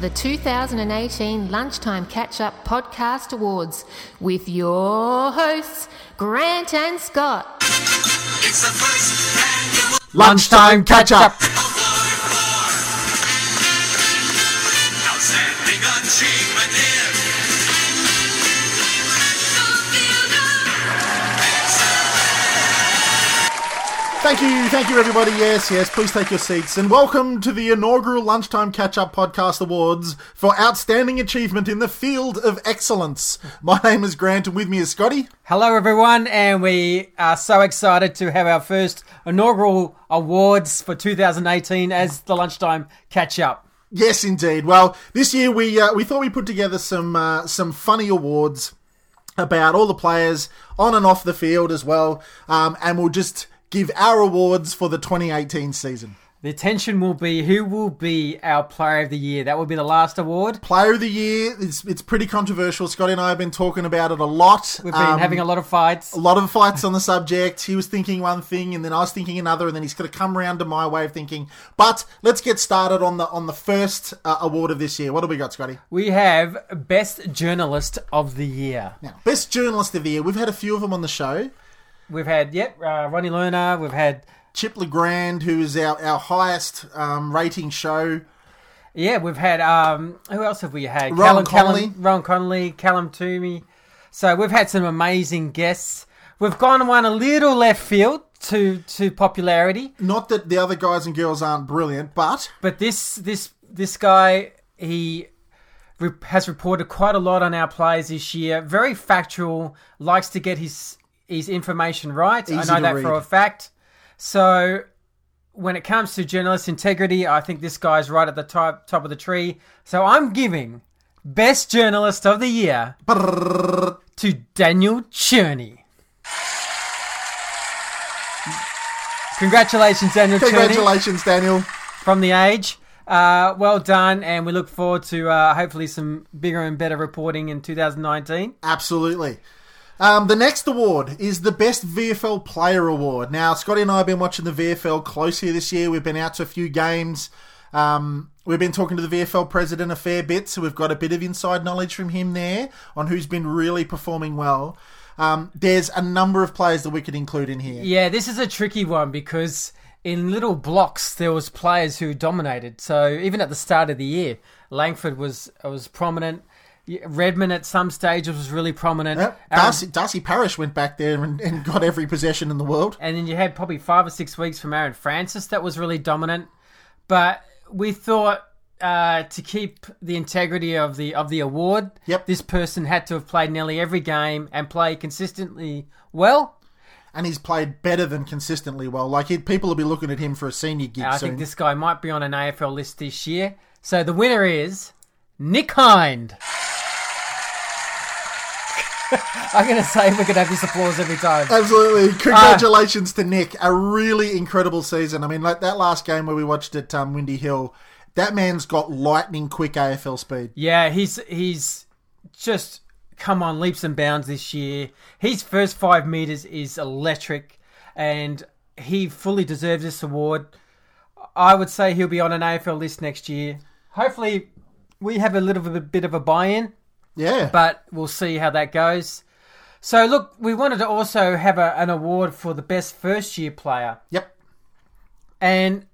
the 2018 Lunchtime Catch Up Podcast Awards with your hosts, Grant and Scott. Lunchtime catch up. Thank you, thank you, everybody. Yes, yes, please take your seats and welcome to the inaugural Lunchtime Catch Up Podcast Awards for Outstanding Achievement in the Field of Excellence. My name is Grant, and with me is Scotty. Hello, everyone, and we are so excited to have our first inaugural awards for 2018 as the lunchtime catch up. Yes, indeed. Well, this year we uh, we thought we'd put together some uh, some funny awards about all the players on and off the field as well, um, and we'll just give our awards for the 2018 season. The attention will be who will be our player of the year. That will be the last award. Player of the year, it's, it's pretty controversial. Scotty and I have been talking about it a lot. We've been Um, having a lot of fights. a lot of fights on the subject. He was thinking one thing, and then I was thinking another, and then he's going to come around to my way of thinking. But let's get started on the on the first uh, award of this year. What have we got, Scotty? We have Best Journalist of the Year. Now, best journalist of the year. We've had a few of them on the show. We've had, yep, uh, Ronnie Lerner. We've had, Chip Le Grand, who is our our highest um, rating show. yeah, we've had, um, who else have we had? Rohan Callum, Connolly. Callum, Ron Connolly, Callum Twomey. So we've had some amazing guests. We've gone one a little left field to, to popularity. Not that the other guys and girls aren't brilliant, but But this this this guy he re- has reported quite a lot on our players this year. Very factual, likes to get his his information right. Easy I know that for a fact. So when it comes to journalist integrity, I think this guy's right at the top top of the tree. So I'm giving best journalist of the year to Daniel Cherny. Congratulations, Daniel Cherny congratulations, Daniel. from the age. Uh, well done, and we look forward to uh, hopefully some bigger and better reporting in 2019. Absolutely. Um, the next award is the Best VFL Player Award. Now, Scotty and I have been watching the VFL closely this year. We've been out to a few games. Um, we've been talking to the VFL president a fair bit, so we've got a bit of inside knowledge from him there on who's been really performing well. Um, there's a number of players that we could include in here. Yeah, this is a tricky one because in little blocks there was players who dominated. So even at the start of the year, Langford was was prominent. Redman at some stages was really prominent. Yep. Aaron- Darcy, Darcy Parish went back there and, and got every possession in the world. and then you had probably five or six weeks from Aaron Francis that was really dominant. But we thought uh, to keep the integrity of the of the award, Yep. this person had to have played nearly every game and play consistently well. And he's played better than consistently well. Like, he, people will be looking at him for a senior gig I soon. think this guy might be on an AFL list this year. So the winner is Nick Hind. I'm going to say we're going to have this applause every time. Absolutely. Congratulations to Nick. A really incredible season. I mean, like that last game where we watched at um, Windy Hill, that man's got lightning quick AFL speed. Yeah, he's he's just come on leaps and bounds this year. His first five meters is electric, and he fully deserves this award. I would say he'll be on an AFL list next year. Hopefully, we have a little bit of a buy-in, Yeah. but we'll see how that goes. So, look, we wanted to also have a, an award for the best first-year player. yep. And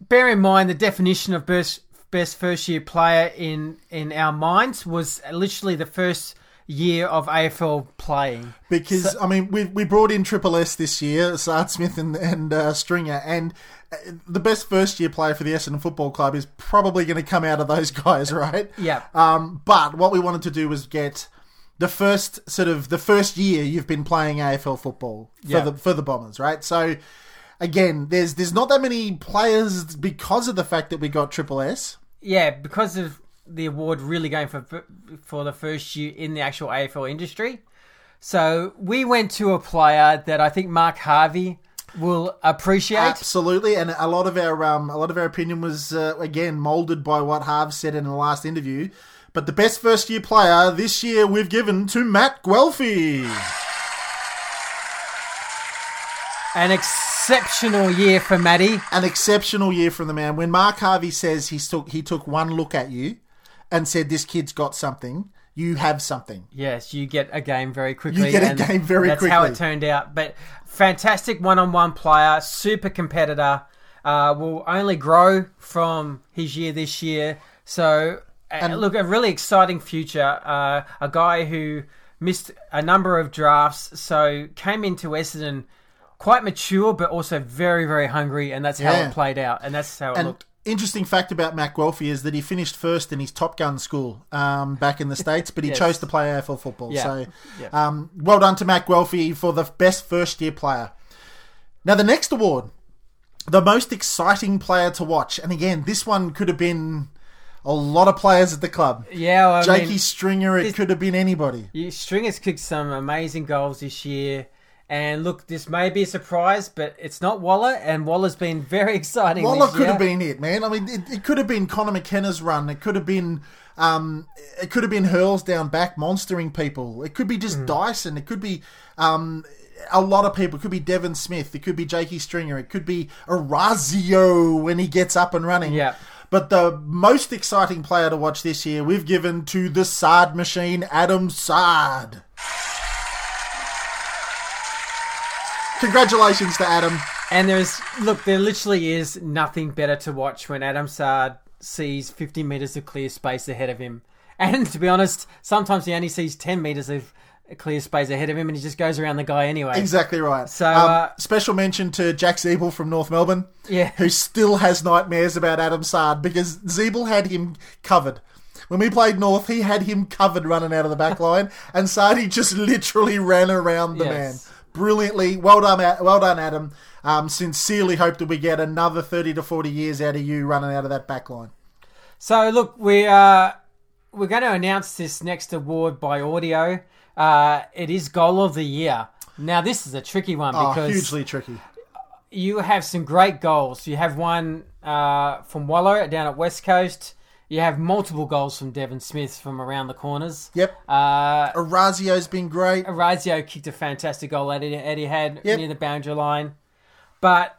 bear in mind the definition of best best first year player in in our minds was literally the first year of AFL playing. Because I mean, we we brought in Triple S this year, Saad Smith and and uh, Stringer, and the best first year player for the Essendon Football Club is probably going to come out of those guys, right? Yeah. Um, but what we wanted to do was get the first sort of the first year you've been playing AFL football for Yeah. the for the Bombers, right? So again, there's there's not that many players because of the fact that we got Triple S. Yeah, because of the award really going for for the first year in the actual AFL industry. So we went to a player that I think Mark Harvey will appreciate. Absolutely, and a lot of our um, a lot of our opinion was uh, again molded by what Harv said in the last interview. But the best first year player this year we've given to Matt Guelfi. An exceptional year for Matty. An exceptional year from the man. When Mark Harvey says he took he took one look at you and said this kid's got something, you have something. Yes, you get a game very quickly. You get a and game very that's how it turned out. But fantastic one-on-one player, super competitor. Uh, will only grow from his year this year. So, uh, look, a really exciting future. Uh, a guy who missed a number of drafts, so came into Essendon quite mature, but also very, very hungry, and that's how Yeah. it played out, and that's how it And looked. Interesting fact about Matt Guelfi is that he finished first in his Top Gun school um, back in the States, but he Yes. chose to play AFL football. Yeah. So Yeah. um, well done to Matt Guelfi for the best first year player. Now, the next award, the most exciting player to watch. And again, this one could have been a lot of players at the club. Yeah, well, I Jakey mean, Stringer, it could have been anybody. Stringer's kicked some amazing goals this year. And look, this may be a surprise, but it's not Waller, and Waller's been very exciting. Waller could have been it, man. I mean, it, it could have been Connor McKenna's run. It could have been, um, it could have been Hurls down back monstering people. It could be just Hmm. Dyson. It could be, um, a lot of people. It could be Devon Smith. It could be Jakey Stringer. It could be Orazio when he gets up and running. Yeah. But the most exciting player to watch this year, we've given to the Saad machine, Adam Saad. Congratulations to Adam. And there's look, there literally is nothing better to watch when Adam Saad sees 50 meters of clear space ahead of him. And to be honest, sometimes he only sees 10 meters of clear space ahead of him, and he just goes around the guy anyway. Exactly right. So, um, uh, special mention to Jack Ziebell from North Melbourne, Yeah. who still has nightmares about Adam Saad because Ziebell had him covered. When we played North, he had him covered running out of the back line, and Sardi just literally ran around the Yes. man brilliantly. Well done, well done, Adam. Um, sincerely hope that we get another thirty to forty years out of you running out of that back line. So look, we uh, we're going to announce this next award by audio. Uh, it is goal of the year. Now this is a tricky one because hugely tricky. you have some great goals. You have one uh, from Waller down at West Coast. You have multiple goals from Devon Smith from around the corners. Yep. Uh, Orazio's been great. Orazio kicked a fantastic goal at Etihad Yep. near the boundary line. But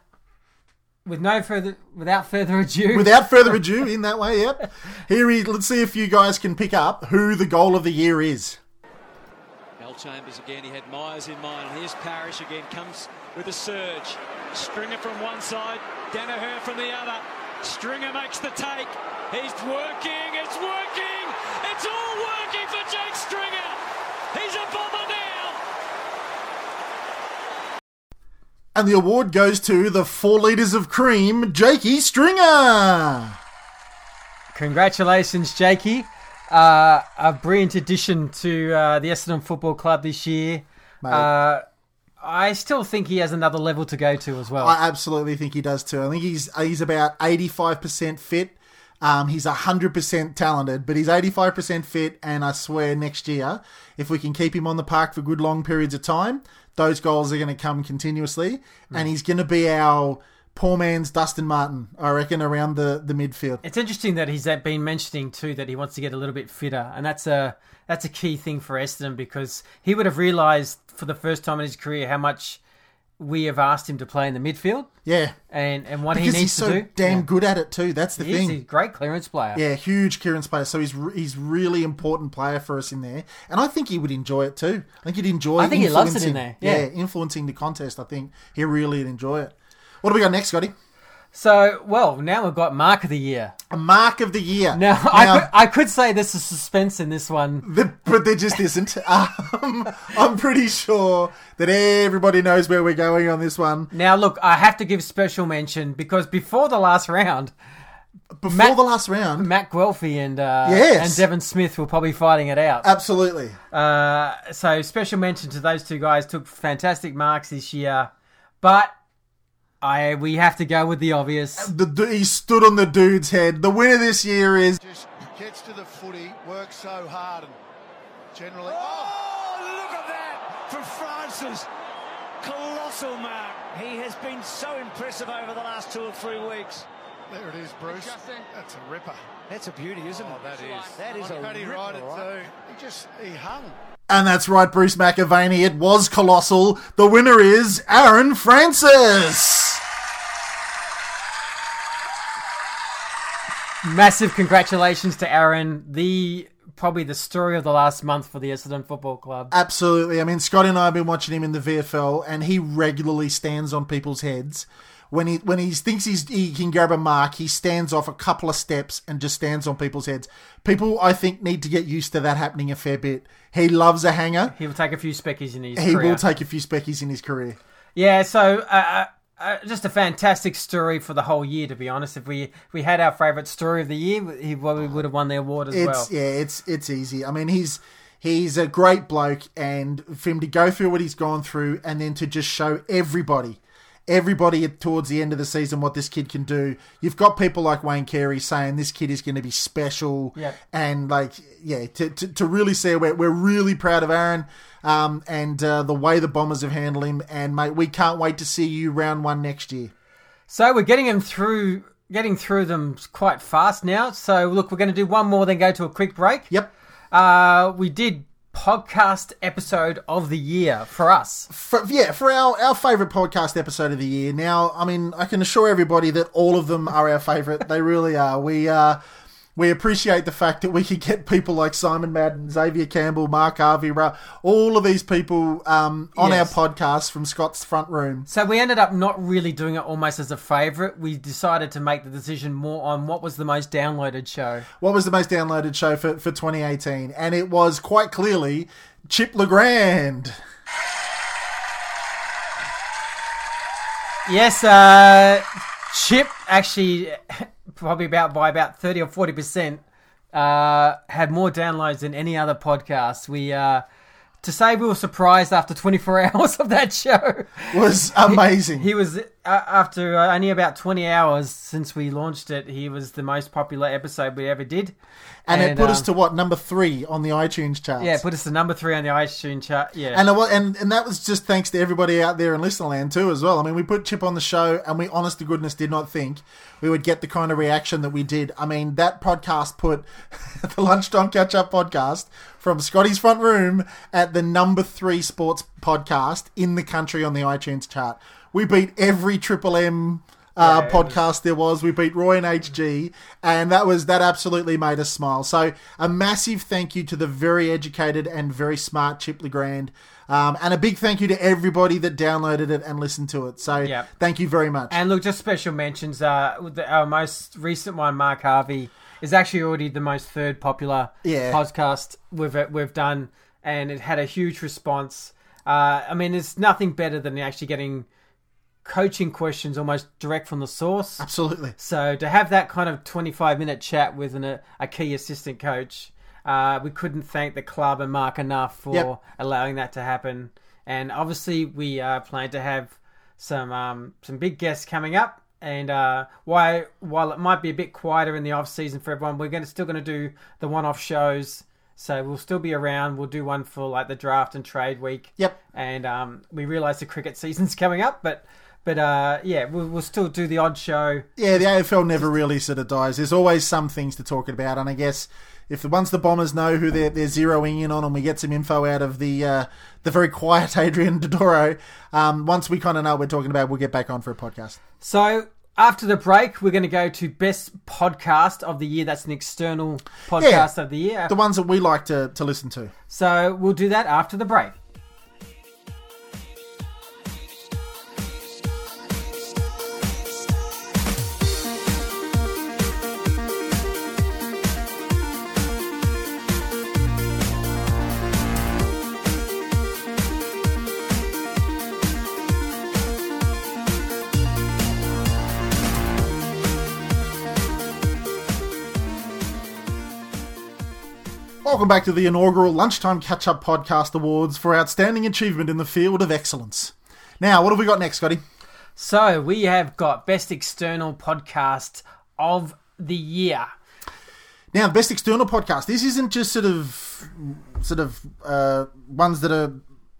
with no further, without further ado, Without further ado, in that way, yep. Here, he, let's see if you guys can pick up who the goal of the year is. Al Chambers again, he had Myers in mind. And here's Parish again, comes with a surge. Stringer from one side, Daniher from the other. Stringer makes the take. He's working, it's working! It's all working for Jake Stringer! He's a bomber now! And the award goes to the four litres of cream, Jakey Stringer. Congratulations, Jakey. Uh, a brilliant addition to uh, the Essendon Football Club this year. Uh, I still think he has another level to go to as well. I absolutely think he does too. I think he's he's about eighty five percent fit. Um, he's hundred percent talented, but he's eighty five percent fit. And I swear, next year, if we can keep him on the park for good long periods of time, those goals are going to come continuously, and he's going to be our poor man's Dustin Martin. I reckon around the the midfield. it's interesting that he's been mentioning too that he wants to get a little bit fitter, and that's a that's a key thing for Essendon because he would have realised for the first time in his career how much we have asked him to play in the midfield Yeah, and, and what because he he's needs so to do. damn Yeah. good at it too. That's the He is, thing. he's a great clearance player. Yeah, huge clearance player. So he's re- he's really important player for us in there, and I think he would enjoy it too. I think he'd enjoy. I think he loves it in there, yeah. influencing the contest. I think he really would enjoy it. What do we got next, Scotty? So, well, now we've got Mark of the Year. A mark of the year. Now, I, could, I could say there's a suspense in this one. the- but there just isn't. Um, I'm pretty sure that everybody knows where we're going on this one. Now, look, I have to give special mention because before the last round, Before Matt- the last round, Matt Guelfi and uh, Yes. and Devon Smith were probably fighting it out. absolutely. Uh, so, special mention to those two guys. Took fantastic marks this year, but I we have to go with the obvious. The, du- he stood on the dude's head. The winner this year is just gets to the footy, works so hard, and generally. Oh, oh look at that from Francis. Colossal mark. He has been so impressive over the last two or three weeks. There it is, Bruce. That's a ripper. That's a beauty, isn't it? Oh, that is. That is a Paddy ripper, right it right? too. He just he hung. And that's right, Bruce McAvaney. It was colossal. The winner is Aaron Francis. Massive congratulations to Aaron. The probably the story of the last month for the Essendon Football Club. Absolutely. I mean, Scotty and I have been watching him in the VFL, and he regularly stands on people's heads. When he when he thinks he's, he can grab a mark, he stands off a couple of steps and just stands on people's heads. People, I think, need to get used to that happening a fair bit. He loves a hanger. He will take a few speckies in his He career. will take a few speckies in his career. Yeah, so uh, uh, just a fantastic story for the whole year. To be honest, if we if we had our favourite story of the year, he probably would have won the award as It's well. yeah, it's it's easy. I mean, he's he's a great bloke, and for him to go through what he's gone through, and then to just show everybody, everybody towards the end of the season what this kid can do. You've got people like Wayne Carey saying this kid is going to be special, Yep. and like yeah, to to, to really say we're we're really proud of Aaron. Um, and uh, the way the Bombers have handled him, and mate, we can't wait to see you round one next year. So we're getting him through, getting through them quite fast now. So look, we're going to do one more, then go to a quick break. Yep. Uh, we did podcast episode of the year for us. for, yeah, for our, our favourite podcast episode of the year. Now, I mean, I can assure everybody that all of them are our favourite. they really are. We uh, we appreciate the fact that we could get people like Simon Madden, Xavier Campbell, Mark Harvey, all of these people um, on Yes. our podcast from Scott's front room. So we ended up not really doing it almost as a favourite. We decided to make the decision more on what was the most downloaded show. What was the most downloaded show for, for 2018? And it was quite clearly Chip Le Grand. Yes, uh, Chip actually probably about by about thirty or forty percent uh, had more downloads than any other podcast. We uh, to say we were surprised after twenty four hours of that show. Was amazing. He was uh, after uh, only about twenty hours since we launched it. He was the most popular episode we ever did, and, it put us um, to what number three on the iTunes chart. yeah, put us to number three on the iTunes chart. Yeah, And, and and that was just thanks to everybody out there in Listenerland too, as well. I mean, we put Chip on the show, and we, honest to goodness, did not think we would get the kind of reaction that we did. I mean, that podcast put the Lunchtime Catch Up podcast from Scotty's front room at the number three sports podcast in the country on the iTunes chart. We beat every Triple M. Uh, Yeah, podcast there was we beat Roy and HG and that was that absolutely made us smile so a massive thank you to the very educated and very smart Chip Le Grand um, and a big thank you to everybody that downloaded it and listened to it so Yep. thank you very much And look, just special mentions. Uh, the, our most recent one, Mark Harvey, is actually already the most third popular Yeah. podcast we've we've done, and it had a huge response. Uh, I mean, it's nothing better than actually getting coaching questions almost direct from the source. absolutely So to have that kind of 25 minute chat with an, a, a key assistant coach, uh, we couldn't thank the club and Mark enough for Yep. allowing that to happen. And obviously, we uh, plan to have some um, some big guests coming up. And uh, why, while it might be a bit quieter in the off season for everyone, we're going to still going to do the one off shows. So we'll still be around. We'll do one for like the draft and trade week. Yep. And um, we realise the cricket season's coming up, but but uh, yeah, we'll, we'll still do the odd show. yeah the AFL never really sort of dies there's always some things to talk about and I guess if the once the Bombers know who they're, they're zeroing in on and we get some info out of the uh, the very quiet Adrian Dodoro um, once we kind of know what we're talking about we'll get back on for a podcast So after the break, we're going to go to best podcast of the year. That's an external podcast of the year. the ones that we like to, to listen to So we'll do that after the break. Welcome back to the inaugural Lunchtime Catch Up Podcast Awards for Outstanding Achievement in the Field of Excellence. Now, what have we got next, Scotty? So we have got best external podcast of the year. Now, best external podcast. This isn't just sort of sort of uh, ones that are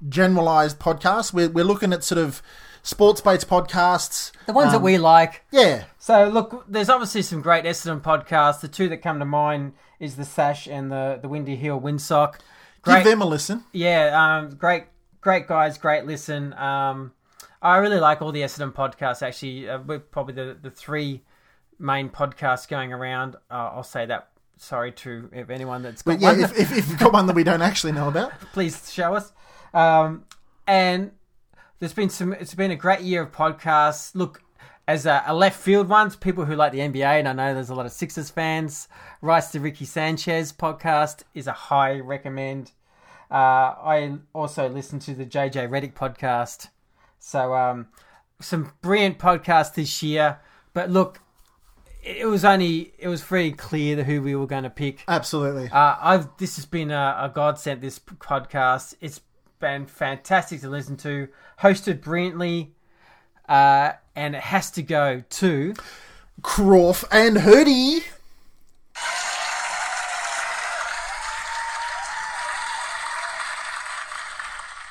generalized podcasts. We're we're looking at sort of sports based podcasts. The ones that Um, we like. Yeah, So look, there's obviously some great Essendon podcasts. The two that come to mind is the Sash and the the Windy Hill Windsock. give them a listen. Yeah, um, great, great guys, great listen. Um, I really like all the Essendon podcasts. Actually, uh, we're probably the, the three main podcasts going around. Uh, I'll say that. Sorry to if anyone that's got But yeah, one, if, if, if you've got one that we don't actually know about, please show us. Um, and there's been some. It's been a great year of podcasts. Look. As a, a left field ones, people who like the NBA, and I know there's a lot of Sixers fans. Rights to Ricky Sanchez podcast is a high recommend. Uh, I also listen to the JJ Redick podcast. So um, some brilliant podcasts this year. But look, it was only it was very clear who we were going to pick. absolutely. Uh, I've this has been a, a godsend. This podcast, it's been fantastic to listen to, hosted brilliantly, uh, and it has to go to Croft and Hurdy.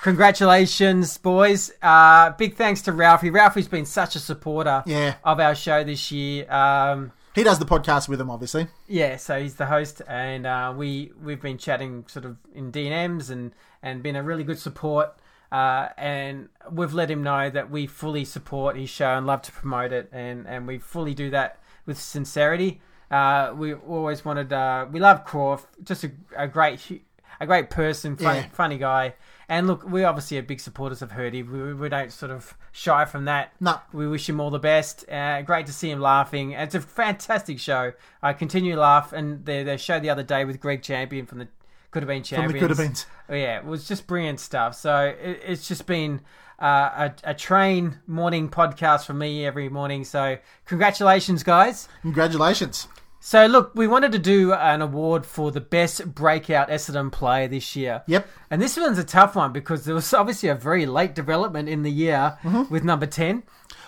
Congratulations, boys! Uh, big thanks to Ralphie. Ralphie's been such a supporter Yeah. of our show this year. Um, He does the podcast with him, obviously. Yeah, so he's the host, and uh, we we've been chatting sort of in DMs and and been a really good support. Uh, and we've let him know that we fully support his show and love to promote it, and and we fully do that with sincerity. Uh, we always wanted. Uh, we love Croft, just a, a great a great person, funny, Yeah. funny guy. And look, we obviously are big supporters of Hurdy. We, we don't sort of shy from that. No. We wish him all the best. Uh, great to see him laughing. It's a fantastic show. I continue to laugh. And the, the show the other day with Greg Champion from the Coodabeen Champions. Coodabeens. Oh, yeah, it was just brilliant stuff. So it, it's just been uh, a, a train morning podcast for me every morning. So congratulations, guys. Congratulations. So look, we wanted to do an award for the best breakout Essendon player this year. Yep. And this one's a tough one because there was obviously a very late development in the year Mm-hmm. with number 10.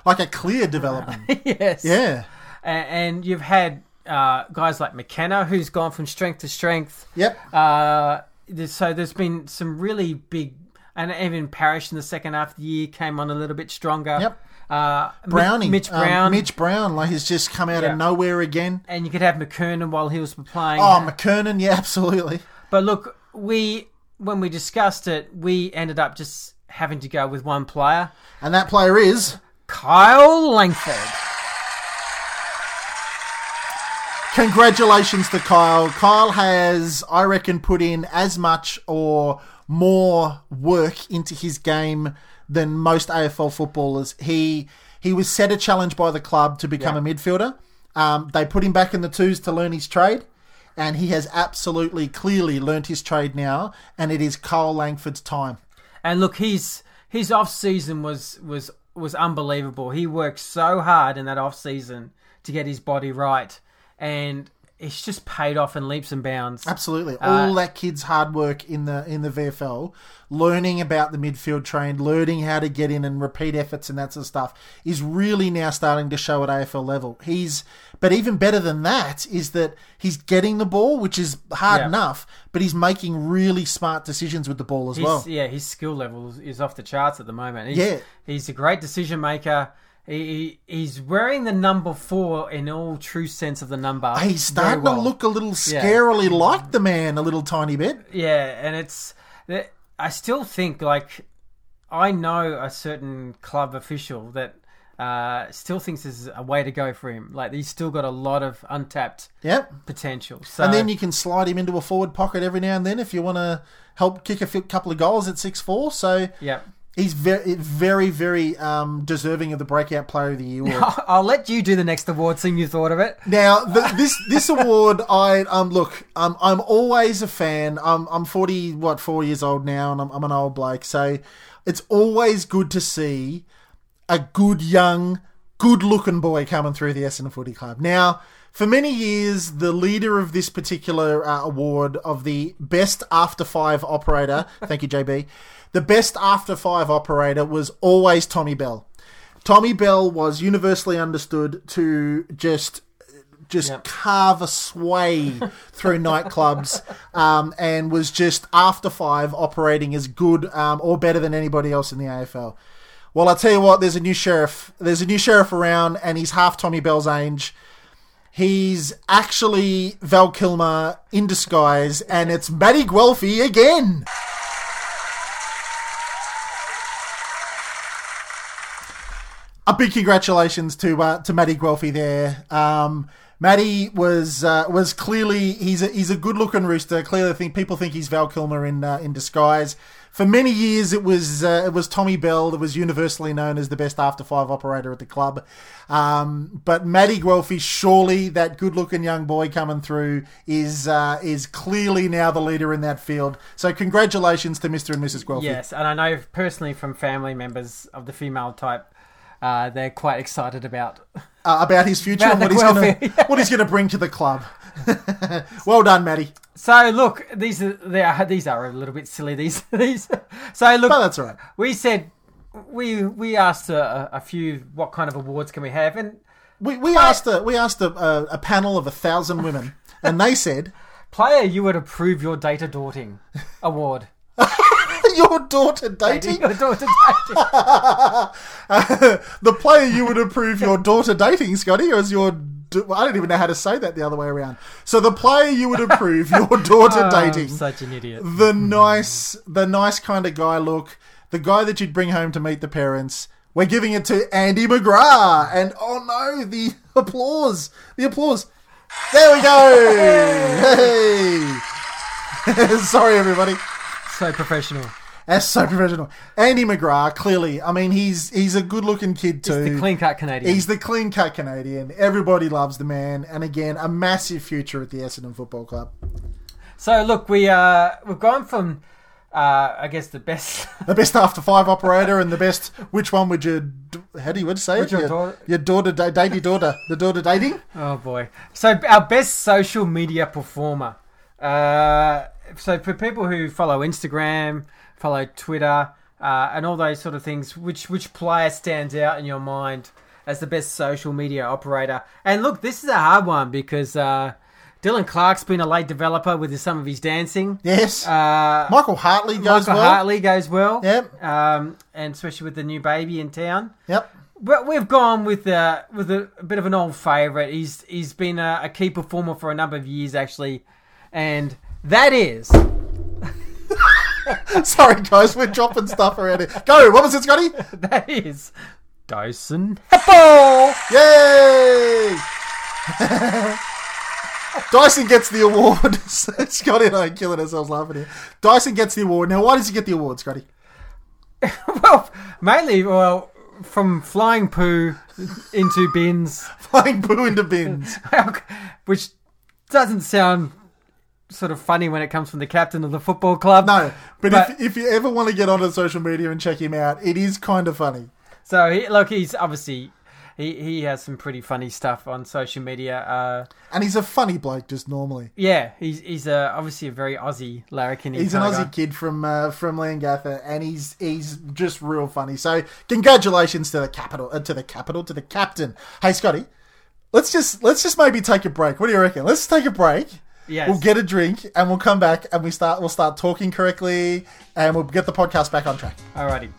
Like a clear development. yes. Yeah. A- And, you've had uh, guys like McKenna who's gone from strength to strength. Yep. Uh, there's, so there's been some really big, and even Parish in the second half of the year came on a little bit stronger. Yep. Uh. Mitch Um, Brown. Mitch Brown, like he's just come out Yeah. of nowhere again. and you could have McKernan while he was playing. Oh, McKernan, yeah, absolutely. But look, we when we discussed it, we ended up just having to go with one player, And that player is Kyle Langford. Congratulations to Kyle. Kyle has, I reckon, put in as much or more work into his game than most AFL footballers. He he was set a challenge by the club to become a midfielder. Um, they put him back in the twos to learn his trade, and he has absolutely clearly learnt his trade now. And it is Kyle Langford's time. And look, his his off season was was was unbelievable. He worked so hard in that off season to get his body right, and it's just paid off in leaps and bounds. Absolutely, Uh, all that kid's hard work in the in the VFL, learning about the midfield train, learning how to get in and repeat efforts and that sort of stuff, is really now starting to show at AFL level. He's, but even better than that is that he's getting the ball, which is hard Yeah. enough, but he's making really smart decisions with the ball as His, well. Yeah, his skill level is off the charts at the moment. He's, Yeah. he's a great decision maker. He, he- he's wearing the number four in all true sense of the number. He's starting well. to look a little scarily like the man, a little tiny bit. Yeah, and it's. I still think like I know a certain club official that uh, still thinks this is a way to go for him. Like he's still got a lot of untapped Yep. potential. So And then you can slide him into a forward pocket every now and then if you want to help kick a few, couple of goals at six four. So yeah. He's very, very, very um, deserving of the breakout player of the year award. I'll, let you do the next award, seeing you thought of it. now, the, this this award, I um look, um, I'm always a fan. I'm I'm forty, what four years old now, and I'm, I'm an old bloke. So it's always good to see a good young, good looking boy coming through the Essendon Footy Club. Now, for many years, the leader of this particular uh, award of the best after five operator, thank you, JB, the best after five operator was always Tommy Bell. Tommy Bell was universally understood to just just Yep. carve a sway through nightclubs, um, and was just after five operating as good um, or better than anybody else in the AFL. Well, I tell you what, there's a new sheriff. There's a new sheriff around, and he's half Tommy Bell's age. He's actually Val Kilmer in disguise, and it's Matty Guelfi again. a big congratulations to uh, to Matty Guelfi there. Um, Matty was uh, was clearly he's a, he's a good looking rooster. Clearly, I think people think he's Val Kilmer in uh, in disguise. For many years, it was uh, it was Tommy Bell that was universally known as the best after five operator at the club. Um, but Matty Guelfi, surely that good looking young boy coming through, is uh, is clearly now the leader in that field. So congratulations to Mr. and Mrs. Guelfi. Yes, and I know personally from family members of the female type, uh, they're quite excited about. uh, about his future About and what he's gonna what he's gonna bring to the club. well done, Matty. So look, these are they are these are a little bit silly. These these. So look, But that's all right. we said we we asked a, a few what kind of awards can we have, and We, we asked a we asked a, a, a panel of a thousand women, and they said player you would approve your data daunting award. your daughter dating Your daughter dating. the player you would approve your daughter dating, Scotty, or is your I don't even know how to say that the other way around. So the player you would approve your daughter Oh, I'm dating, such an idiot. the nice the nice kind of guy look, the guy that you'd bring home to meet the parents. We're giving it to Andy McGrath, and oh no, the applause, the applause. There we go. Hey. Sorry, everybody. So professional. That's so professional. Andy McGrath, clearly, I mean, he's he's a good-looking kid too. The clean cut Canadian. He's the clean cut Canadian. Everybody loves the man, and again, a massive future at the Essendon Football Club. So look, we uh we've gone from uh I guess the best The best after five operator, and the best. Which one would you? How do you would say it? your Your, daughter- your daughter, da- daughter, the daughter dating. Oh boy. So our best social media performer. Uh, so for people who follow Instagram, follow Twitter, uh, and all those sort of things, which which player stands out in your mind as the best social media operator? And look, this is a hard one because uh, Dylan Clarke's been a late developer with some of his dancing. Yes. Uh, Michael Hartley goes well. Michael well. Hartley goes well. Yep. Um, and especially with the new baby in town. Yep. But we've gone with uh, with a, a bit of an old favourite. He's he's been a, a key performer for a number of years actually, and that is Sorry, guys, we're dropping stuff around here. Go. What was it, Scotty? that is Dyson Heppo. Yay! Dyson gets the award. Scotty and I are killing ourselves laughing here. Dyson gets the award. Now, why does he get the award, Scotty? Well, mainly well from flying poo into bins, Flying poo into bins. which doesn't sound sort of funny when it comes from the captain of the football club. No, but, But- if, if you ever want to get onto social media and check him out, it is kind of funny. So he, look, he's obviously he, he has some pretty funny stuff on social media. Uh, And he's a funny bloke just normally. yeah, he's he's uh, obviously a very Aussie larrikin. He's an Aussie kid from uh, from Leongatha, and he's he's just real funny. So congratulations to the capital, uh, to the capital, to the captain. Hey Scotty, let's just let's just maybe take a break. What do you reckon? Let's take a break. Yes. We'll get a drink and we'll come back and we start we'll start talking correctly and we'll get the podcast back on track. Alrighty.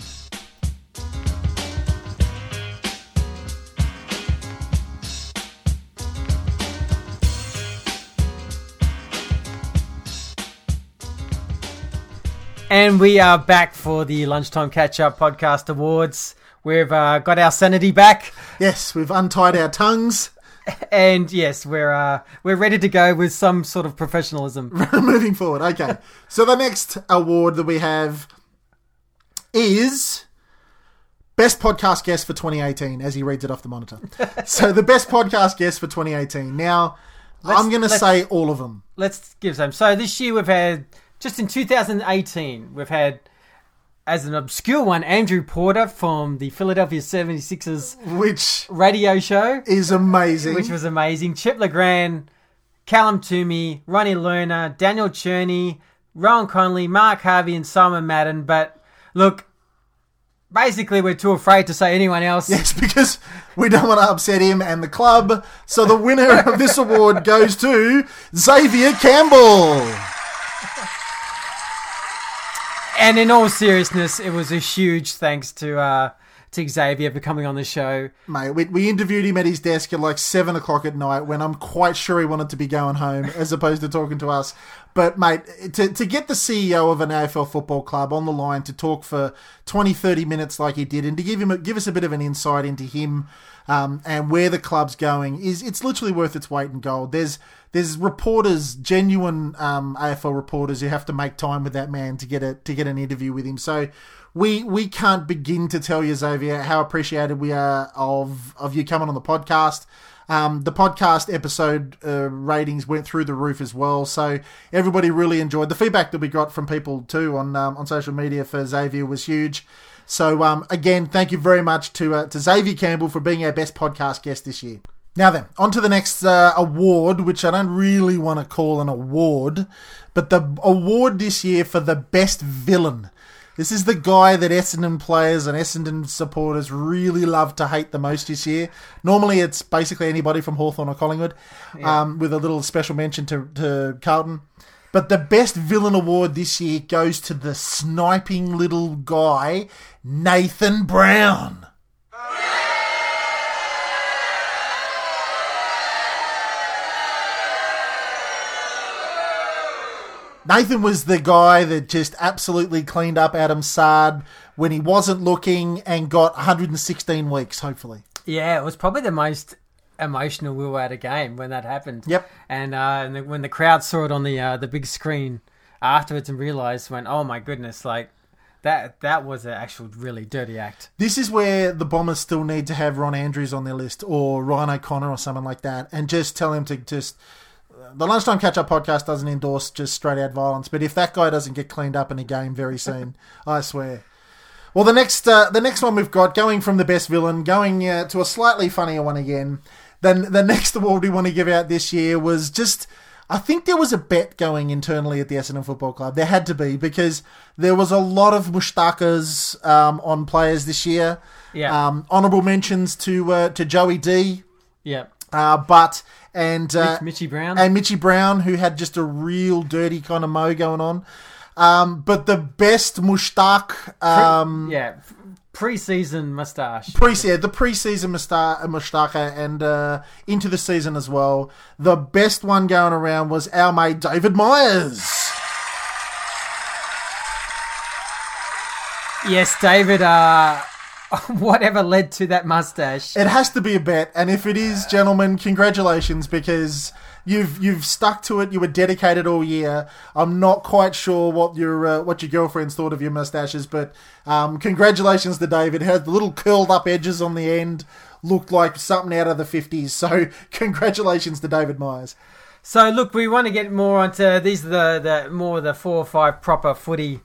And we are back for the Lunchtime Catch Up Podcast Awards. We've uh, got our sanity back, Yes, we've untied our tongues. and yes, we're uh, we're ready to go with some sort of professionalism. Moving forward. Okay. So the next award that we have is Best Podcast Guest for 2018, as he reads it off the monitor. so the Best Podcast Guest for 2018. Now, I'm going to say all of them. let's give some. So this year we've had just in 2018 we've had as an obscure one Andrew Porter from the Philadelphia 76ers Which radio show, is amazing. which was amazing. Chip Le Grand, Callum Twomey, Ronnie Lerner, Daniel Cherny, Rohan Connolly, Mark Harvey, and Simon Madden. But look, basically we're too afraid to say anyone else. Yes, because we don't want to upset him and the club. So the winner of this award goes to Xavier Campbell. And in all seriousness, it was a huge thanks to uh, to Xavier for coming on the show. Mate, we, we interviewed him at his desk at like seven o'clock at night when I'm quite sure he wanted to be going home as opposed to talking to us. But, mate, to, to get the CEO of an AFL football club on the line to talk for 20, 30 minutes like he did and to give him a, give us a bit of an insight into him um, and where the club's going is it's literally worth its weight in gold. There's there's reporters, genuine um, AFL reporters, who have to make time with that man to get a to get an interview with him. So we we can't begin to tell you, Xavier, how appreciated we are of of you coming on the podcast. Um, the podcast episode uh, ratings went through the roof as well, so everybody really enjoyed the feedback that we got from people too on um, on social media for Xavier was huge. So um, again, thank you very much to uh, to Xavier Campbell for being our best podcast guest this year. Now then, on to the next uh, award, which I don't really want to call an award, but the award this year for the best villain. This is the guy that Essendon players and Essendon supporters really love to hate the most this year. Normally, it's basically anybody from Hawthorn or Collingwood, um, with a little special mention to, to Carlton. But the best villain award this year goes to the sniping little guy, Nathan Brown. Nathan was the guy that just absolutely cleaned up Adam Saad when he wasn't looking and got 116 weeks, hopefully. Yeah, it was probably the most emotional we were at a game when that happened. Yep. And, uh, and the, when the crowd saw it on the uh, the big screen afterwards and realised, went, oh my goodness, like that that was an actual really dirty act. This is where the Bombers still need to have Ron Andrews on their list or Ryan O'Connor or someone like that and just tell him to just. The Lunchtime Catch Up podcast doesn't endorse just straight out violence, but if that guy doesn't get cleaned up in a game very soon, I swear. Well, the next uh, the next one we've got going from the best villain, going uh, to a slightly funnier one again. Then the next award we want to give out this year was just. I think there was a bet going internally at the Essendon Football Club. There had to be because there was a lot of mushtakas um, on players this year. Yeah. Um, honourable mentions to uh, to Joey D, Yeah. uh, but and uh, Mitchy Brown. and Mitchy Brown, who had just a real dirty kind of mo going on. Um, but the best mushtaq, um, yeah. Pre-season mustache. pre yeah, the preseason musta- moustache and uh, into the season as well. The best one going around was our mate David Myers. Yes, David. Uh, whatever led to that mustache. It has to be a bet, and if it is, gentlemen, congratulations because you've you've stuck to it. You were dedicated all year. I'm not quite sure what your uh, what your girlfriends thought of your mustaches, but um, congratulations to David. It had the little curled up edges on the end, looked like something out of the 50s. So congratulations to David Myers. So look, we want to get more onto these are the, the more the four or five proper footy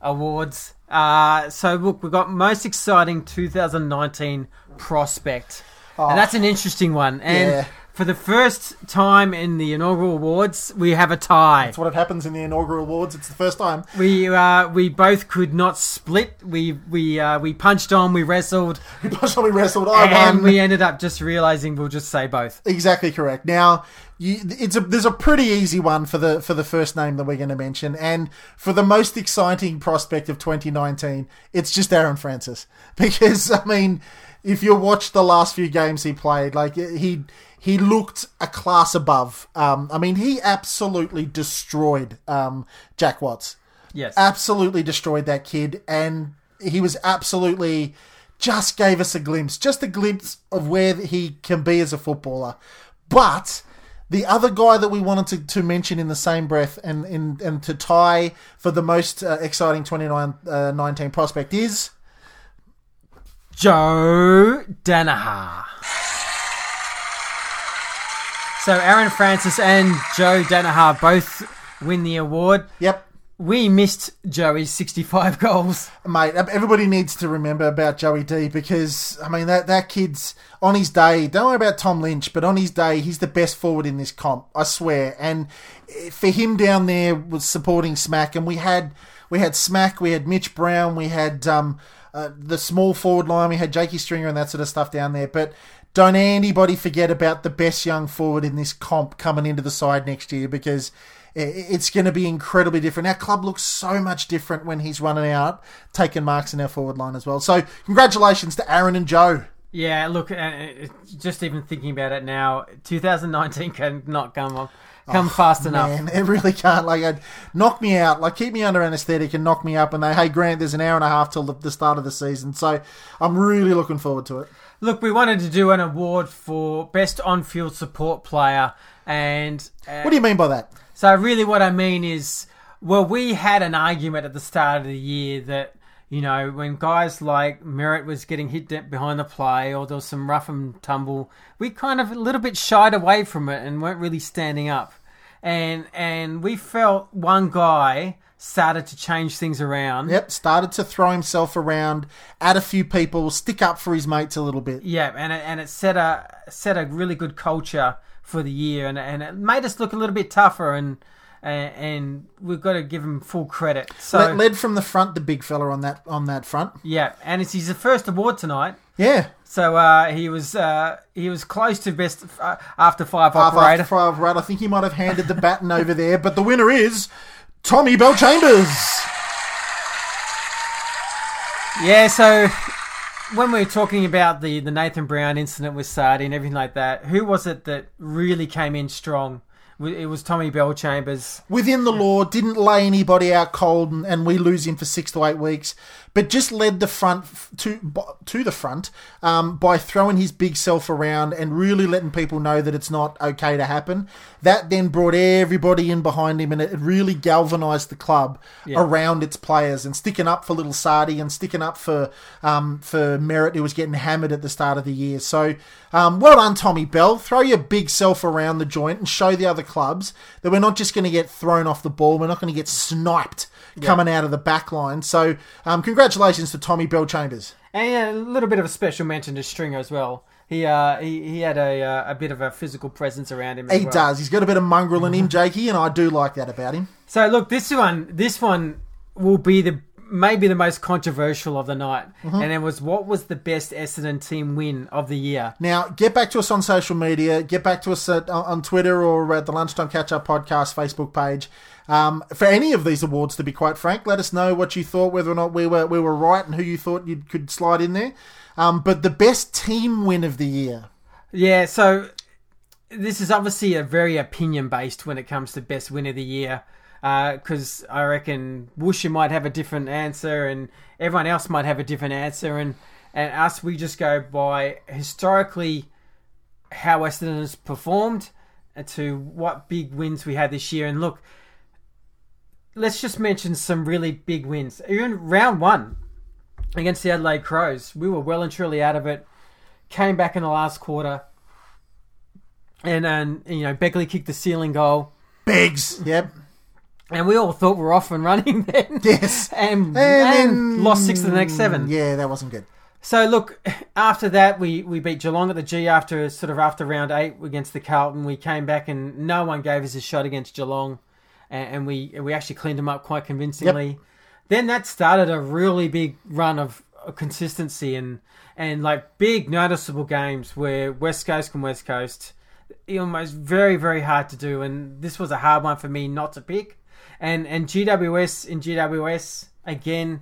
awards. Uh, so look, we've got most exciting 2019 prospect, and that's an interesting one. And Yeah. For the first time in the inaugural awards, we have a tie. That's what it happens in the inaugural awards. It's the first time. We uh, we both could not split. We we uh, we punched on. We wrestled, We possibly wrestled. I and won. we ended up just realizing we'll just say both. Exactly correct. Now, you, it's a there's a pretty easy one for the for the first name that we're going to mention, and for the most exciting prospect of 2019, it's just Aaron Francis because I mean, if you watch the last few games he played, like he he looked a class above. Um, I mean, he absolutely destroyed um, Jack Watts Yes. absolutely destroyed that kid, and he was absolutely just gave us a glimpse, just a glimpse of where he can be as a footballer. But the other guy that we wanted to, to mention in the same breath and in, and to tie for the most uh, exciting 2019 prospect is Joe Daniher. So Aaron Francis and Joe Daniher both win the award. yep. We missed Joey's 65 goals. Mate, everybody needs to remember about Joey D because I mean that that kid's on his day. Don't worry about Tom Lynch, but on his day, he's the best forward in this comp. I swear. And for him down there was supporting Smack, and we had we had Smack, we had Mitch Brown, we had um, uh, the small forward line, we had Jakey Stringer and that sort of stuff down there. But don't anybody forget about the best young forward in this comp coming into the side next year because it's going to be incredibly different. Our club looks so much different when he's running out, taking marks in our forward line as well. So congratulations to Aaron and Joe. Yeah, look, uh, uh, just even thinking about it now, 2019 cannot come on, come fast enough. Oh, Man, it really can't. Like, I'd knock me out. Like, keep me under anaesthetic and knock me up. And they, hey, Grant, there's an hour and a half till the, the start of the season. So I'm really looking forward to it. Look, we wanted to do an award for best on-field support player, and uh, What do you mean by that? So really, what I mean is, well, we had an argument at the start of the year that you know when guys like Merrett was getting hit behind the play, or there was some rough and tumble, we kind of a little bit shied away from it and weren't really standing up, and and we felt one guy started to change things around. Yep, started to throw himself around, add a few people, stick up for his mates a little bit. Yeah, and it, and it set a set a really good culture for the year, and and it made us look a little bit tougher, and and, and we've got to give him full credit. So Led, led from the front, the big fella on that on that front. yeah, and it's his first award tonight. Yeah, So uh, he was uh, he was close to best uh, after five operator. after five, right? I think he might have handed the baton over there, but the winner is Tommy Bellchambers. Yeah, so when we were talking about the, the Nathan Brown incident with Sardi and everything like that, who was it that really came in strong? It was Tommy Bell Chambers. within the law, didn't lay anybody out cold, and, and we lose him for six to eight weeks. But just led the front to to the front um, by throwing his big self around and really letting people know that it's not okay to happen. That then brought everybody in behind him, and it really galvanised the club around its players and sticking up for little Sardi and sticking up for um, for Merrett, who was getting hammered at the start of the year. So um, well done, Tommy Bell. Throw your big self around the joint and show the other clubs that we're not just going to get thrown off the ball. We're not going to get sniped coming out of the back line. So um, congratulations to Tommy Bellchambers. And yeah, a little bit of a special mention to Stringer as well. He uh, he, he had a uh, a bit of a physical presence around him. As He well. does. He's got a bit of mongrel in him, Jakey, and I do like that about him. So look, this one, this one will be the maybe the most controversial of the night, Mm-hmm. and it was what was the best Essendon team win of the year. Now, get back to us on social media. Get back to us at, on Twitter or at the Lunchtime Catch Up Podcast Facebook page. Um, for any of these awards, to be quite frank, let us know what you thought, whether or not we were we were right, and who you thought you could slide in there. Um, but the best team win of the year. Yeah, so this is obviously a very opinion based when it comes to best win of the year. Uh, because I reckon Woosha might have a different answer, and everyone else might have a different answer, and and us we just go by historically how Essendon has performed to what big wins we had this year. And look, let's just mention some really big wins. Even round one against the Adelaide Crows, we were well and truly out of it. Came back in the last quarter, and and you know Beckley kicked the sealing goal, Begs. Yep. And we all thought we're off and running then. Yes. and, and, then- lost six of the next seven. Yeah, that wasn't good. So look, after that we, we beat Geelong at the G after sort of after round eight against the Carlton. We came back and no one gave us a shot against Geelong, and, and we we actually cleaned them up quite convincingly. Then that started a really big run of of consistency and and like big noticeable games where West Coast and West Coast almost very very hard to do, and this was a hard one for me not to pick. And and GWS in GWS again.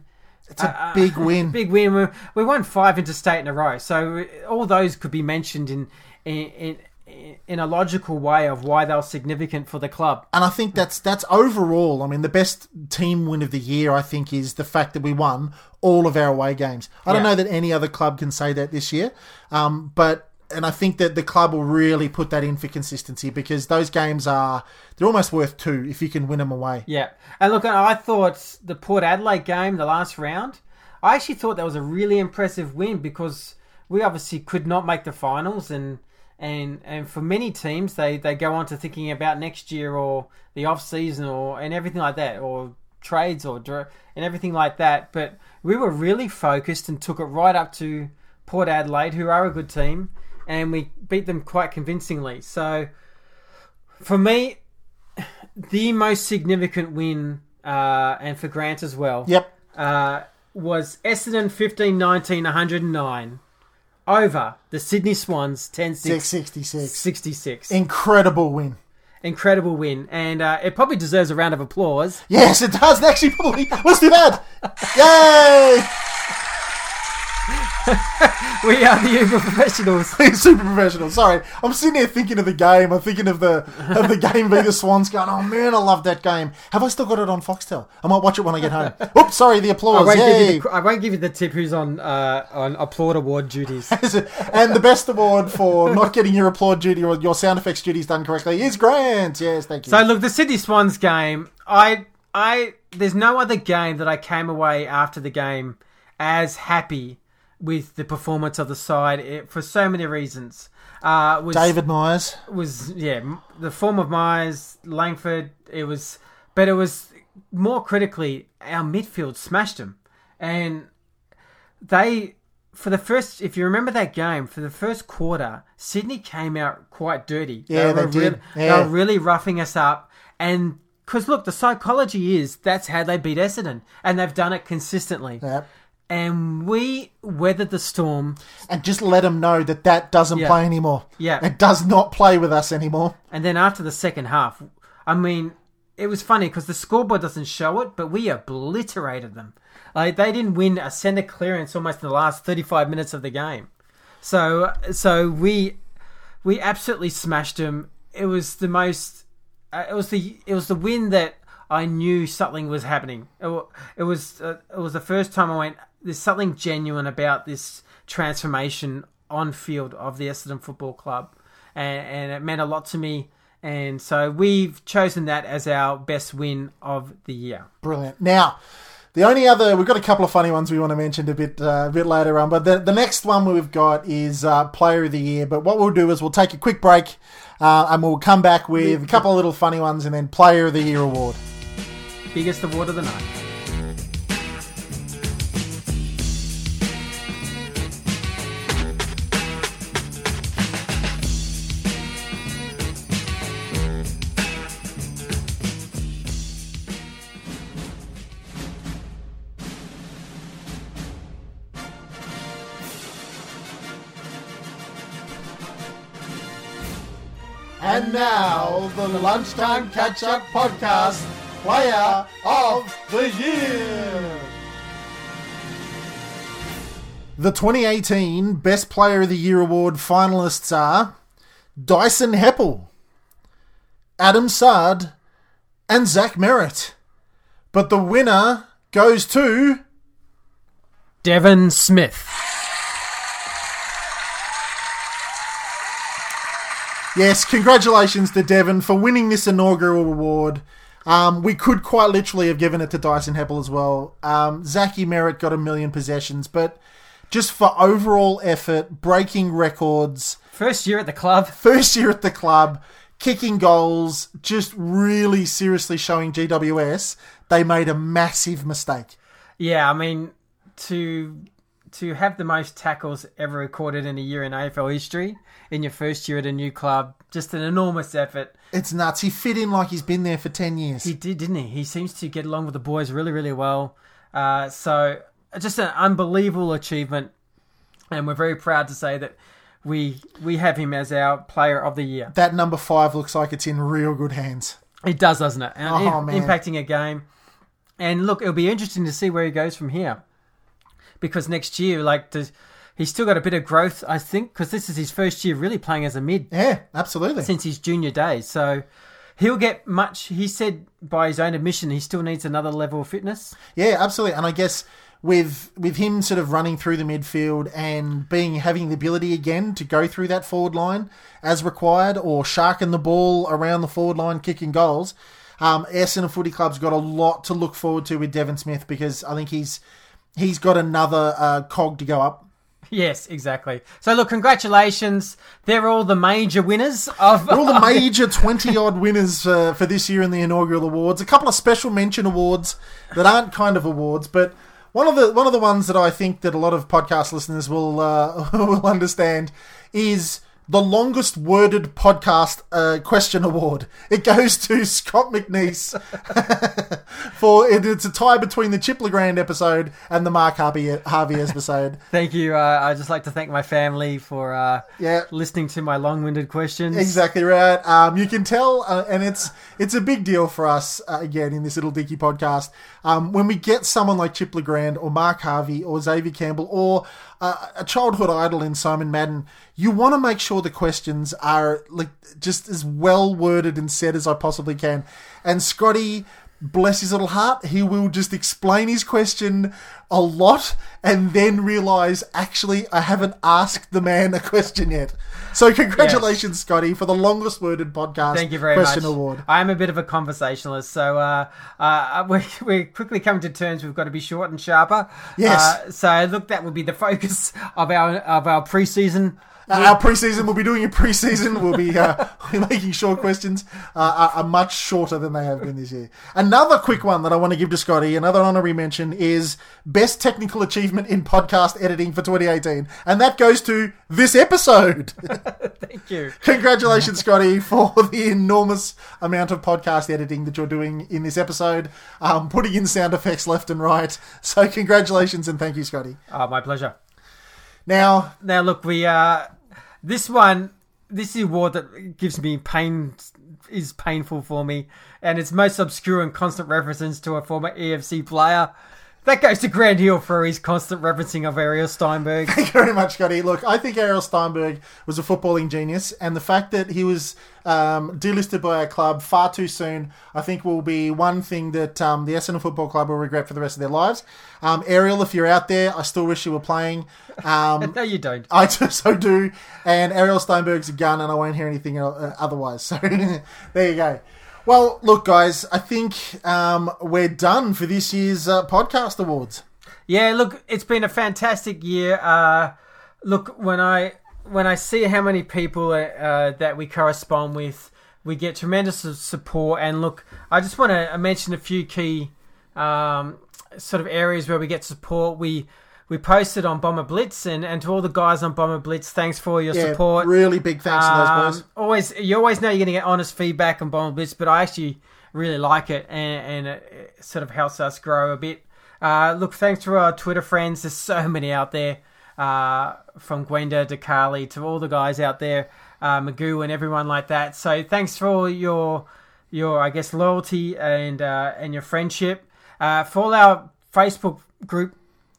It's a big win. Big win. We, we won five interstate in a row, so all those could be mentioned in in in, in a logical way of why they were significant for the club. And I think that's that's overall. I mean, the best team win of the year, I think, is the fact that we won all of our away games. I don't know that any other club can say that this year, um, but and I think that the club will really put that in for consistency because those games are they're almost worth two if you can win them away. Yeah, and look, I thought the Port Adelaide game, the last round, I actually thought that was a really impressive win because we obviously could not make the finals, and and and for many teams, they they go on to thinking about next year or the off season or and everything like that, or trades or and everything like that. But we were really focused and took it right up to Port Adelaide, who are a good team, and we beat them quite convincingly. So for me, the most significant win uh, and for Grant as well. Yep. Uh, was Essendon 15 19 109 over the Sydney Swans 10 6 666. 66. Incredible win. Incredible win. And uh, it probably deserves a round of applause. Yes, it does. Actually, probably. Let's do that. Yay! We are the Uber professionals. Super professional. Sorry, I'm sitting here thinking of the game. I'm thinking of the of the game v the Swans. Going, oh man, I love that game. Have I still got it on Foxtel? I might watch it when I get home. Oops, sorry. The I applause. won't, give you the, I won't give you the tip who's on uh, on applaud award duties. and the best award for not getting your applaud duty or your sound effects duties done correctly is Grant. Yes, thank you. So look, the Sydney Swans game, I I there's no other game that I came away after the game as happy with the performance of the side it, for so many reasons. Uh, was, David Myers. was yeah the form of Myers, Langford. It was, but it was more critically our midfield smashed them, and they for the first. If you remember that game, for the first quarter, Sydney came out quite dirty. Yeah, they were did. Really, Yeah. They were really roughing us up, and because look, the psychology is that's how they beat Essendon, and they've done it consistently. Yep. And we weathered the storm. And just let them know that that doesn't Yeah. play anymore. Yeah. It does not play with us anymore. And then after the second half, I mean, it was funny because the scoreboard doesn't show it, but we obliterated them. Like they didn't win a centre clearance almost in the last thirty-five minutes of the game. So, so we we absolutely smashed them. It was the most. Uh, it was the it was the win that I knew something was happening. It, wa- it was uh, it was the first time I went. There's something genuine about this transformation on field of the Essendon Football Club, and, and it meant a lot to me. And so we've chosen that as our best win of the year. Brilliant. Now, the only other we've got a couple of funny ones we want to mention a bit uh, a bit later on, but the the next one we've got is uh, Player of the Year. But what we'll do is we'll take a quick break, uh, and we'll come back with a couple of little funny ones, and then Player of the Year award. Biggest award of the night. Now the lunchtime catch up podcast, Player of the Year. The 2018 Best Player of the Year award finalists are Dyson Heppell, Adam Saad, and Zach Merrett. But the winner goes to Devon Smith. Yes, congratulations to Devon for winning this inaugural award. Um, we could quite literally have given it to Dyson Heppell as well. Um, Zachy Merrett got a million possessions, but just for overall effort, breaking records, First year at the club. first year at the club, kicking goals, just really seriously showing GWS they made a massive mistake. Yeah, I mean to to have the most tackles ever recorded in a year in AFL history in your first year at a new club, just an enormous effort. It's nuts. He fit in like he's been there for 10 years. He did, didn't he? He seems to get along with the boys really, really well. Uh, so just an unbelievable achievement, and we're very proud to say that we we have him as our player of the year. that number five looks like it's in real good hands. It does, doesn't it? And Oh, man. Impacting a game. And look, it'll be interesting to see where he goes from here. Because next year, like, does, he's still got a bit of growth, I think, because this is his first year really playing as a mid Yeah, absolutely. since his junior days. So he'll get much. He said by his own admission, he still needs another level of fitness. Yeah, absolutely. And I guess with with him sort of running through the midfield and being having the ability again to go through that forward line as required, or sharking the ball around the forward line, kicking goals. Um, Essendon Footy Club's got a lot to look forward to with Devon Smith because I think he's he's got another uh, cog to go up. Yes, exactly. So look, congratulations. They're all the major winners of All the major 20 odd winners uh, for this year in the inaugural awards. A couple of special mention awards that aren't kind of awards, but one of the one of the ones that I think that a lot of podcast listeners will uh, will understand is the longest worded podcast uh, question award. It goes to Scott McNeese for it, it's a tie between the Chip Le Grand episode and the Mark Harvey, Harvey episode. Thank you. Uh, I'd just like to thank my family for uh, Yeah. listening to my long-winded questions. Exactly right. Um, you can tell, uh, and it's it's a big deal for us uh, again in this little Dicky podcast. Um, when we get someone like Chip Le Grand or Mark Harvey or Xavier Campbell or uh, a childhood idol in Simon Madden, you want to make sure the questions are like just as well worded and said as I possibly can. And Scotty. Bless his little heart, he will just explain his question a lot and then realize, actually, I haven't asked the man a question yet. So, congratulations, Scotty, for the longest worded podcast Thank you very question much. award. I am a bit of a conversationalist, so uh, uh, we're, we're quickly coming to terms. We've got to be short and sharper. Yes. Uh, so look, that will be the focus of our of our preseason. Uh, our preseason, we'll be doing a preseason. We'll be uh, making sure questions uh, are, are much shorter than they have been this year. Another quick one that I want to give to Scotty, another honorary mention, is best technical achievement in podcast editing for 2018, and that goes to this episode. Thank you. Congratulations, Scotty, for the enormous amount of podcast editing that you're doing in this episode, um, putting in sound effects left and right. So, congratulations and thank you, Scotty. Oh, my pleasure. Now, Now look, we uh, this one, this award that gives me pain is painful for me, and it's most obscure and constant references to a former EFC player. That goes to Grant Hill for his constant referencing of Ariel Steinberg. Thank you very much, Scotty. Look, I think Ariel Steinberg was a footballing genius, and the fact that he was um, delisted by our club far too soon, I think, will be one thing that um, the Essendon Football Club will regret for the rest of their lives. Um, Ariel, if you're out there, I still wish you were playing. Um, no, you don't. I do, so do. And Ariel Steinberg's a gun, and I won't hear anything uh, otherwise. So there you go. Well, look, guys, I think um, we're done for this year's uh, podcast awards. Yeah, look, it's been a fantastic year. Uh, look, when I when I see how many people uh, that we correspond with, we get tremendous support. And look, I just want to mention a few key um, sort of areas where we get support. We we posted on Bomber Blitz, and, and to all the guys on Bomber Blitz, thanks for all your Yeah, support. really big thanks to those boys. Um, Always, you always know you're going to get honest feedback on Bomber Blitz, but I actually really like it, and, and it, it sort of helps us grow a bit. Uh, look, thanks to our Twitter friends. There's so many out there, uh, from Gwenda to Carly to all the guys out there, uh, Magoo and everyone like that. So thanks for all your your I guess loyalty and uh, and your friendship. Uh, for all our Facebook group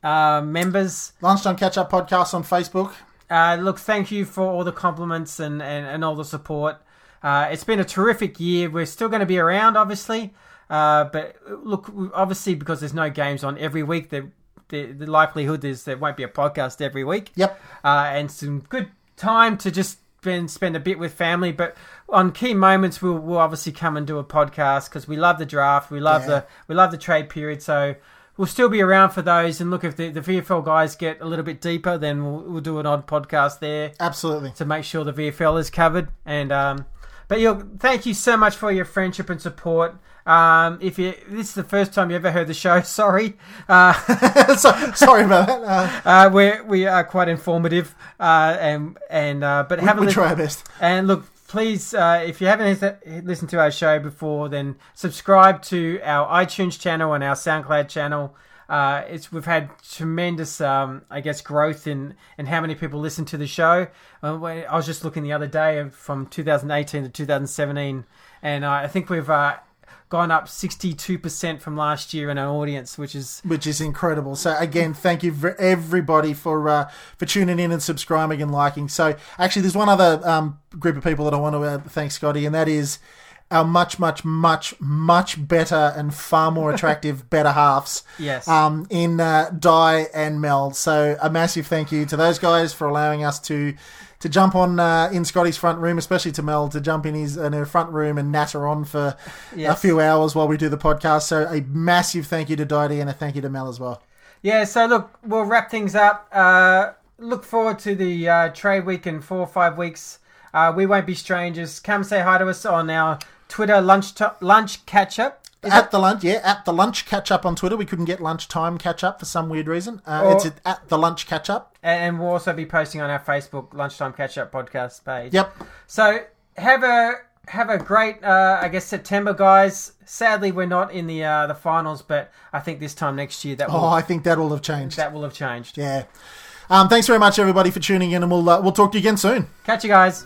uh, members, Lunchtime Catch Up Podcast on Facebook. uh, look, thank you for all the compliments and, and, and all the support. Uh, it's been a terrific year. We're still going to be around, obviously. Uh, but look, obviously, because there's no games on every week, the, the, the likelihood is there won't be a podcast every week. Yep. Uh, and some good time to just spend, spend a bit with family. But on key moments, we'll, we'll obviously come and do a podcast because we love the draft. We love Yeah. the we love the trade period. So we'll still be around for those. And look, if the, the VFL guys get a little bit deeper, then we'll, we'll do an odd podcast there Absolutely. to make sure the VFL is covered. And um, but you thank you so much for your friendship and support. Um, if you this is the first time you ever heard the show, sorry. Uh, so, sorry about that. Uh, uh, we we are quite informative, uh, and and uh, but have a we try our best. and look, please, uh, if you haven't lis- listened to our show before, then subscribe to our iTunes channel and our SoundCloud channel. Uh, it's we've had tremendous, um, I guess, growth in in how many people listen to the show. Uh, I was just looking the other day from 2018 to 2017, and I think we've uh, gone up 62 percent from last year in our audience, which is which is incredible. So again, thank you for everybody for uh, for tuning in and subscribing and liking. So actually, there's one other um, group of people that I want to uh, thank Scotty, and that is our much, much, much, much better and far more attractive better halves. Yes. Um, in uh, Di and Mel. So a massive thank you to those guys for allowing us to. To jump on uh, in Scotty's front room, especially to Mel, to jump in his in her front room and natter on for a few hours while we do the podcast. So a massive thank you to Didi and a thank you to Mel as well. Yeah, so look, we'll wrap things up. Uh, look forward to the uh, trade week in four or five weeks. Uh, we won't be strangers. Come say hi to us on our Twitter lunch to- lunch catch up. At the lunch, yeah, at the lunch catch up on Twitter. We couldn't get lunchtime catch up for some weird reason. Uh, Or- it's at, at the lunch catch up. And we'll also be posting on our Facebook lunchtime catch up podcast page. Yep. So have a have a great, uh, I guess, September, guys. Sadly, we're not in the uh, the finals, but I think this time next year that will Oh, I think that will have changed. that will have changed. Yeah. Um, thanks very much, everybody, for tuning in, and we'll uh, we'll talk to you again soon. Catch you guys.